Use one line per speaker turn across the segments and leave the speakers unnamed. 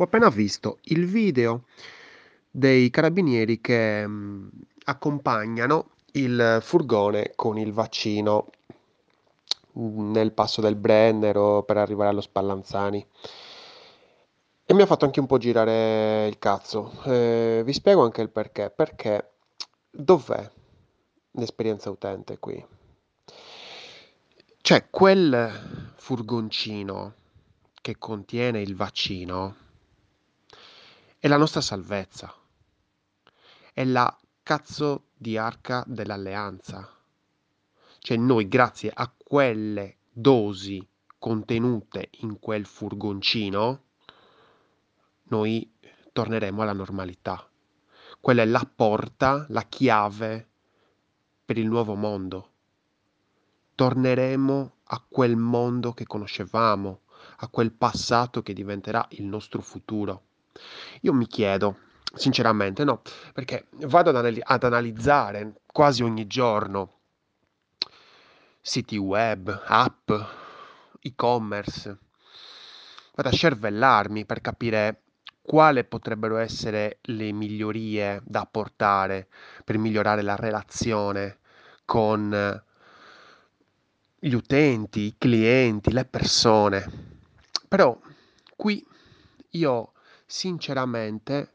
Ho appena visto il video dei carabinieri che mh, accompagnano il furgone con il vaccino mh, nel passo del Brennero per arrivare allo Spallanzani. E mi ha fatto anche un po' girare il cazzo. Eh, vi spiego anche il perché. Perché dov'è l'esperienza utente qui? C'è quel furgoncino che contiene il vaccino è la nostra salvezza. È la cazzo di arca dell'alleanza. Cioè noi, grazie a quelle dosi contenute in quel furgoncino, noi torneremo alla normalità. Quella è la porta, la chiave per il nuovo mondo. Torneremo a quel mondo che conoscevamo, a quel passato che diventerà il nostro futuro. Io mi chiedo, sinceramente, no, perché vado ad, anali- ad analizzare quasi ogni giorno siti web, app, e-commerce, vado a cervellarmi per capire quali potrebbero essere le migliorie da apportare per migliorare la relazione con gli utenti, i clienti, le persone. Però qui io sinceramente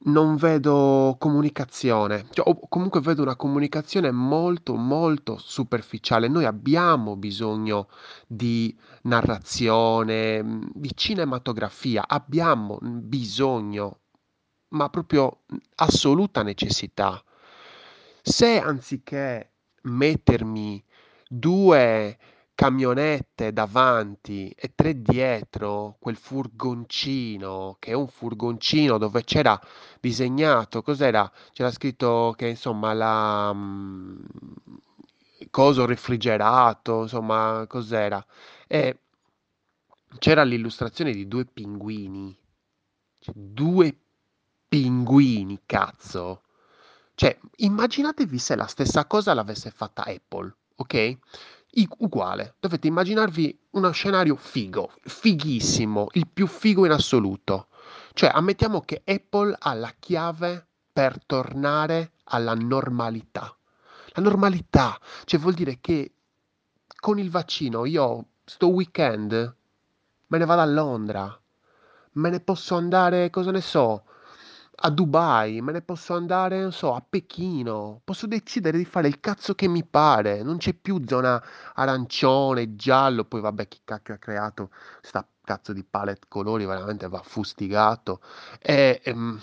non vedo comunicazione, cioè, o comunque vedo una comunicazione molto molto superficiale. Noi abbiamo bisogno di narrazione, mm, di cinematografia, abbiamo bisogno, ma proprio assoluta necessità. Se anziché mettermi due camionette davanti e tre dietro, quel furgoncino, che è un furgoncino dove c'era disegnato, cos'era? C'era scritto che insomma la mm, coso refrigerato, insomma, cos'era? E c'era l'illustrazione di due pinguini. Cioè, due pinguini, cazzo. Cioè, immaginatevi se la stessa cosa l'avesse fatta Apple, ok? Uguale, dovete immaginarvi uno scenario figo, fighissimo, il più figo in assoluto. Cioè, ammettiamo che Apple ha la chiave per tornare alla normalità. La normalità, cioè vuol dire che con il vaccino io sto weekend me ne vado a Londra, me ne posso andare, cosa ne so, a Dubai, me ne posso andare, non so, a Pechino, posso decidere di fare il cazzo che mi pare, non c'è più zona arancione, giallo, poi vabbè chi cacchio ha creato sta cazzo di palette colori veramente va fustigato, e, ehm,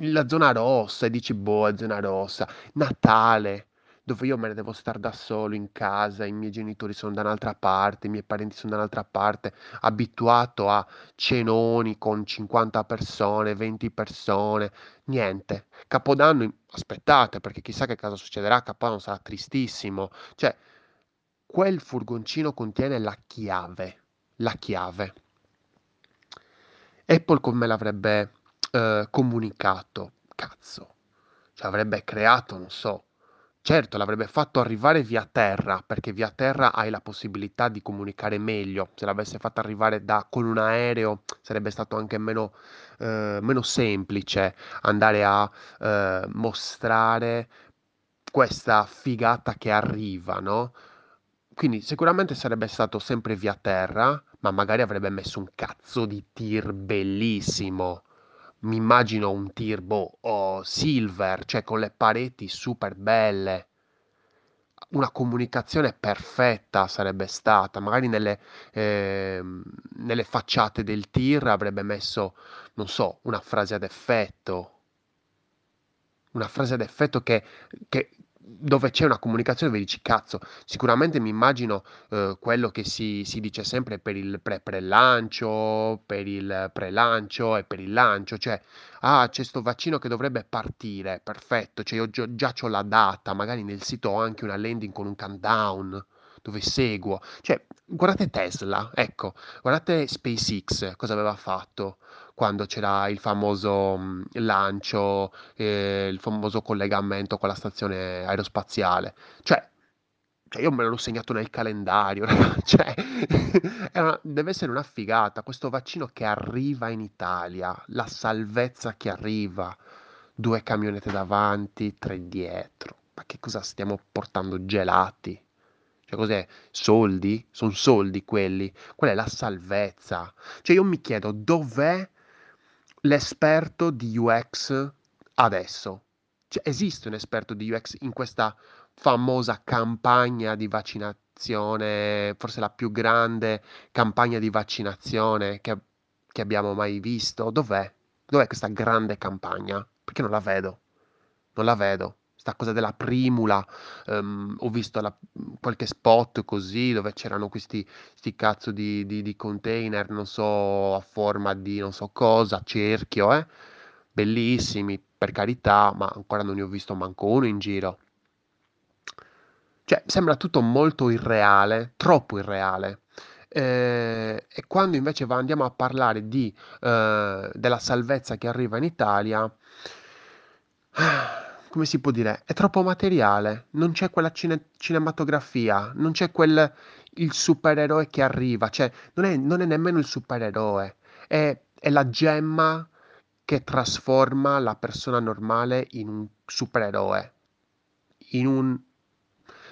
la zona rossa, e dici boh, zona rossa, Natale, dove io me ne devo stare da solo in casa, i miei genitori sono da un'altra parte, i miei parenti sono da un'altra parte, abituato a cenoni con 50 persone, 20 persone, niente. Capodanno, aspettate, perché chissà che cosa succederà, Capodanno sarà tristissimo. Cioè, quel furgoncino contiene la chiave, la chiave. Apple come l'avrebbe eh, comunicato? Cazzo. Cioè, avrebbe creato, non so, Certo, l'avrebbe fatto arrivare via terra, perché via terra hai la possibilità di comunicare meglio. Se l'avesse fatto arrivare da, con un aereo sarebbe stato anche meno, eh, meno semplice andare a eh, mostrare questa figata che arriva, no? Quindi sicuramente sarebbe stato sempre via terra, ma magari avrebbe messo un cazzo di tir bellissimo mi immagino un Tirbo o Silver, cioè con le pareti super belle. Una comunicazione perfetta sarebbe stata. Magari nelle, ehm, nelle facciate del tir avrebbe messo, non so, una frase ad effetto. Una frase ad effetto che, che dove c'è una comunicazione dove dici cazzo, sicuramente mi immagino eh, quello che si, si dice sempre per il pre-pre-lancio, per il pre-lancio e per il lancio, cioè ah c'è sto vaccino che dovrebbe partire, perfetto, cioè io già, ho la data, magari nel sito ho anche una landing con un countdown dove seguo, cioè guardate Tesla, ecco, guardate SpaceX cosa aveva fatto quando c'era il famoso mh, lancio, eh, il famoso collegamento con la stazione aerospaziale. Cioè, Cioè io me l'ho segnato nel calendario, cioè una deve essere una figata questo vaccino che arriva in Italia, la salvezza che arriva, 2 camionette davanti, 3 dietro. Ma che cosa stiamo portando, gelati? Cioè cos'è? Soldi? Son soldi quelli? Quella è la salvezza. Cioè io mi chiedo dov'è l'esperto di UX adesso? Cioè esiste un esperto di UX in questa famosa campagna di vaccinazione, forse la più grande campagna di vaccinazione che che abbiamo mai visto? Dov'è? Dov'è questa grande campagna? Perché non la vedo. Non la vedo. 'Sta cosa della primula, ehm, ho visto la qualche spot così dove c'erano questi 'sti cazzo di di di container, non so, a forma di non so cosa, cerchio, eh, bellissimi, per carità, ma ancora non ne ho visto manco uno in giro. Cioè, sembra tutto molto irreale, troppo irreale. Ehm, e quando invece va andiamo a parlare di ehm, della salvezza che arriva in Italia come si può dire, è troppo materiale, non c'è quella cine cinematografia, non c'è quel il supereroe che arriva, cioè non è non è nemmeno il supereroe, è è la gemma che trasforma la persona normale in un supereroe, in un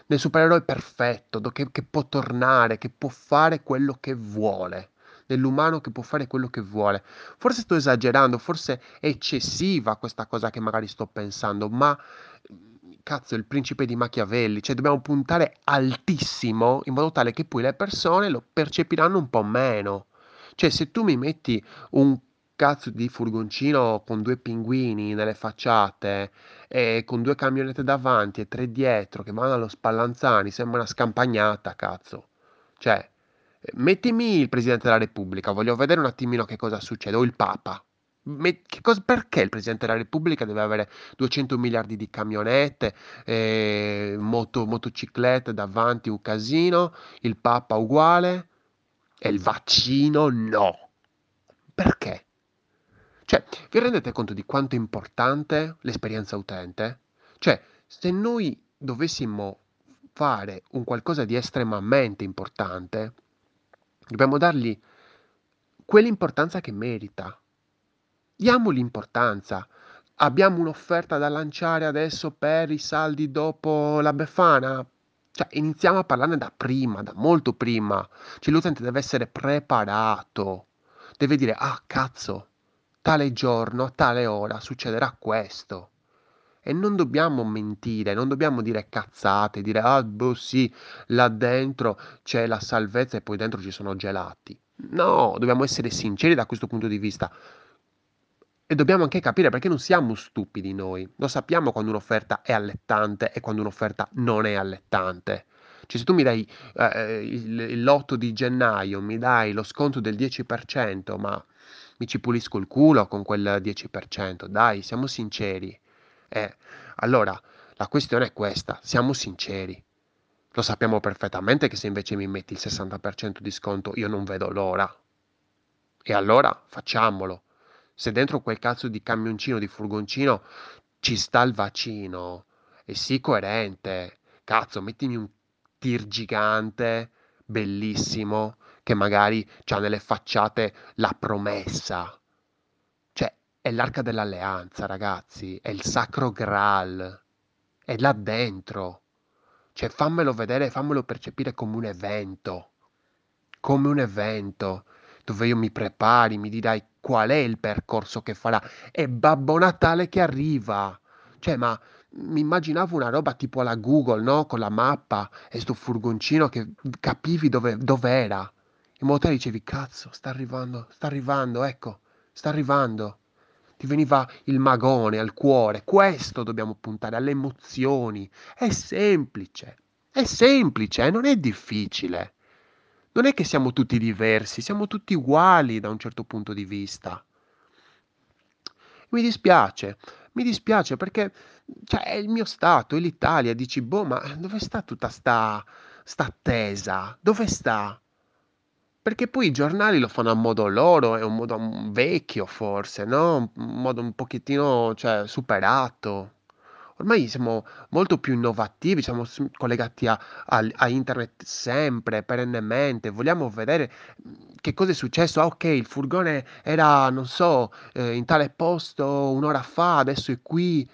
nel supereroe perfetto, che che può tornare, che può fare quello che vuole, nell'umano che può fare quello che vuole. Forse sto esagerando, forse è eccessiva questa cosa che magari sto pensando, ma, mhmm, cazzo, il principe di Machiavelli, cioè dobbiamo puntare altissimo in modo tale che poi le persone lo percepiranno un po' meno. Cioè se tu mi metti un cazzo di furgoncino con 2 pinguini nelle facciate e con 2 camionette davanti e 3 dietro che vanno allo Spallanzani, sembra una scampagnata, cazzo. Cioè, mettimi il Presidente della Repubblica, voglio vedere un attimino che cosa succede, o il Papa. Me che cos perché il Presidente della Repubblica deve avere 200 miliardi di camionette, ehm, moto motociclette davanti, un casino, il Papa uguale e il vaccino no. Perché? Cioè, vi rendete conto di quanto è importante l'esperienza utente? Cioè, se noi dovessimo fare un qualcosa di estremamente importante, dobbiamo dargli quell'importanza che merita. Diamogli importanza. Abbiamo un'offerta da lanciare adesso per i saldi dopo la Befana? Cioè, iniziamo a parlarne da prima, da molto prima. Cioè, l'utente deve essere preparato. Deve dire: "Ah, cazzo, tale giorno, a tale ora succederà questo. E non dobbiamo mentire, non dobbiamo dire cazzate, dire ah, boh, sì, là dentro c'è la salvezza e poi dentro ci sono gelati. No, dobbiamo essere sinceri da questo punto di vista. E dobbiamo anche capire perché non siamo stupidi noi. Lo sappiamo quando un'offerta è allettante e quando un'offerta non è allettante. Cioè, se tu mi dai eh, il lotto di gennaio, mi dai lo sconto del 10%, ma mi ci pulisco il culo con quel 10%, dai, siamo sinceri. Eh, allora, la questione è questa, siamo sinceri. Lo sappiamo perfettamente che se invece mi metti il 60% di sconto io non vedo l'ora. E allora facciamolo. Se dentro quel cazzo di camioncino, di furgoncino ci sta il vaccino, e sii coerente. Cazzo, mettimi un tir gigante, bellissimo, che magari c'ha nelle facciate la promessa. È l'arca dell'alleanza, ragazzi, è il sacro Graal, è là dentro. Cioè, fammelo vedere, fammelo percepire come un evento, come un evento dove io mi prepari, mi dirai qual è il percorso che farà. È Babbo Natale che arriva. Cioè, ma mi immaginavo una roba tipo alla Google, no? Con la mappa e sto furgoncino che capivi dove, dove era. In modo tale dicevi, cazzo, sta arrivando, sta arrivando, ecco, sta arrivando. Ti veniva il magone al cuore. Questo dobbiamo puntare, alle emozioni. È semplice, è semplice, eh, non è difficile. Non è che siamo tutti diversi, siamo tutti uguali da un certo punto di vista. Mi dispiace, mi dispiace perché cioè, è il mio stato, è l'Italia. Dici, boh, ma dove sta tutta sta, sta attesa? Dove sta? Perché poi i giornali lo fanno a modo loro, è un modo vecchio forse, no? Un modo un pochettino, cioè, superato. Ormai siamo molto più innovativi, siamo collegati a al a internet sempre, perennemente, vogliamo vedere, mhmm, che cosa è successo. Ah okay, il furgone era, non so, ehm, in tale posto 1 ora fa, adesso è qui.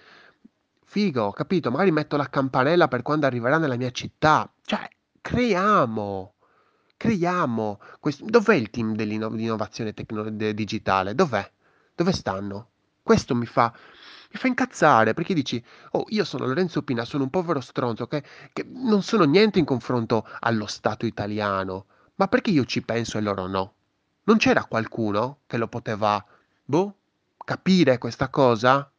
Figo, capito? Magari metto la campanella per quando arriverà nella mia città. Cioè, creiamo, creiamo ques dov'è il team dell'inno l'innovazione tecno digitale? Dov'è? Dove stanno? Questo mi fa mi fa incazzare, perché dici: "Oh, io sono Lorenzo Pina, sono un povero stronzo che che non sono niente in confronto allo Stato italiano, ma perché io ci penso e loro no? Non c'era qualcuno che lo poteva, boh, capire questa cosa?"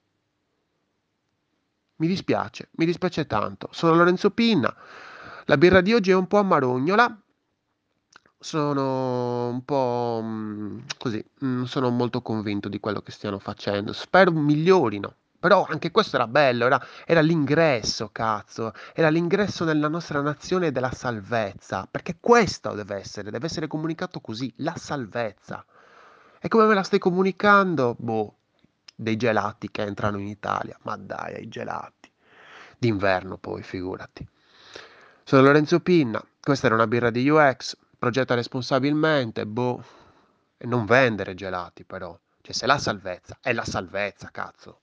Mi dispiace, mi dispiace tanto. Sono Lorenzo Pinna, la birra di oggi è un po' amarognola. Sono un po', mhmm, così, non sono molto convinto di quello che stiano facendo. Spero migliorino, però anche questo era bello, era era l'ingresso cazzo, era l'ingresso nella nostra nazione della salvezza, perché questo deve essere, deve essere comunicato così, la salvezza. E come me la stai comunicando? Boh, dei gelati che entrano in Italia. Ma dai, ai gelati. D'inverno poi, figurati. Sono Lorenzo Pinna, questa era una birra di UX, progetta responsabilmente, boh, e non vendere gelati però. Cioè, se la salvezza è la salvezza, cazzo.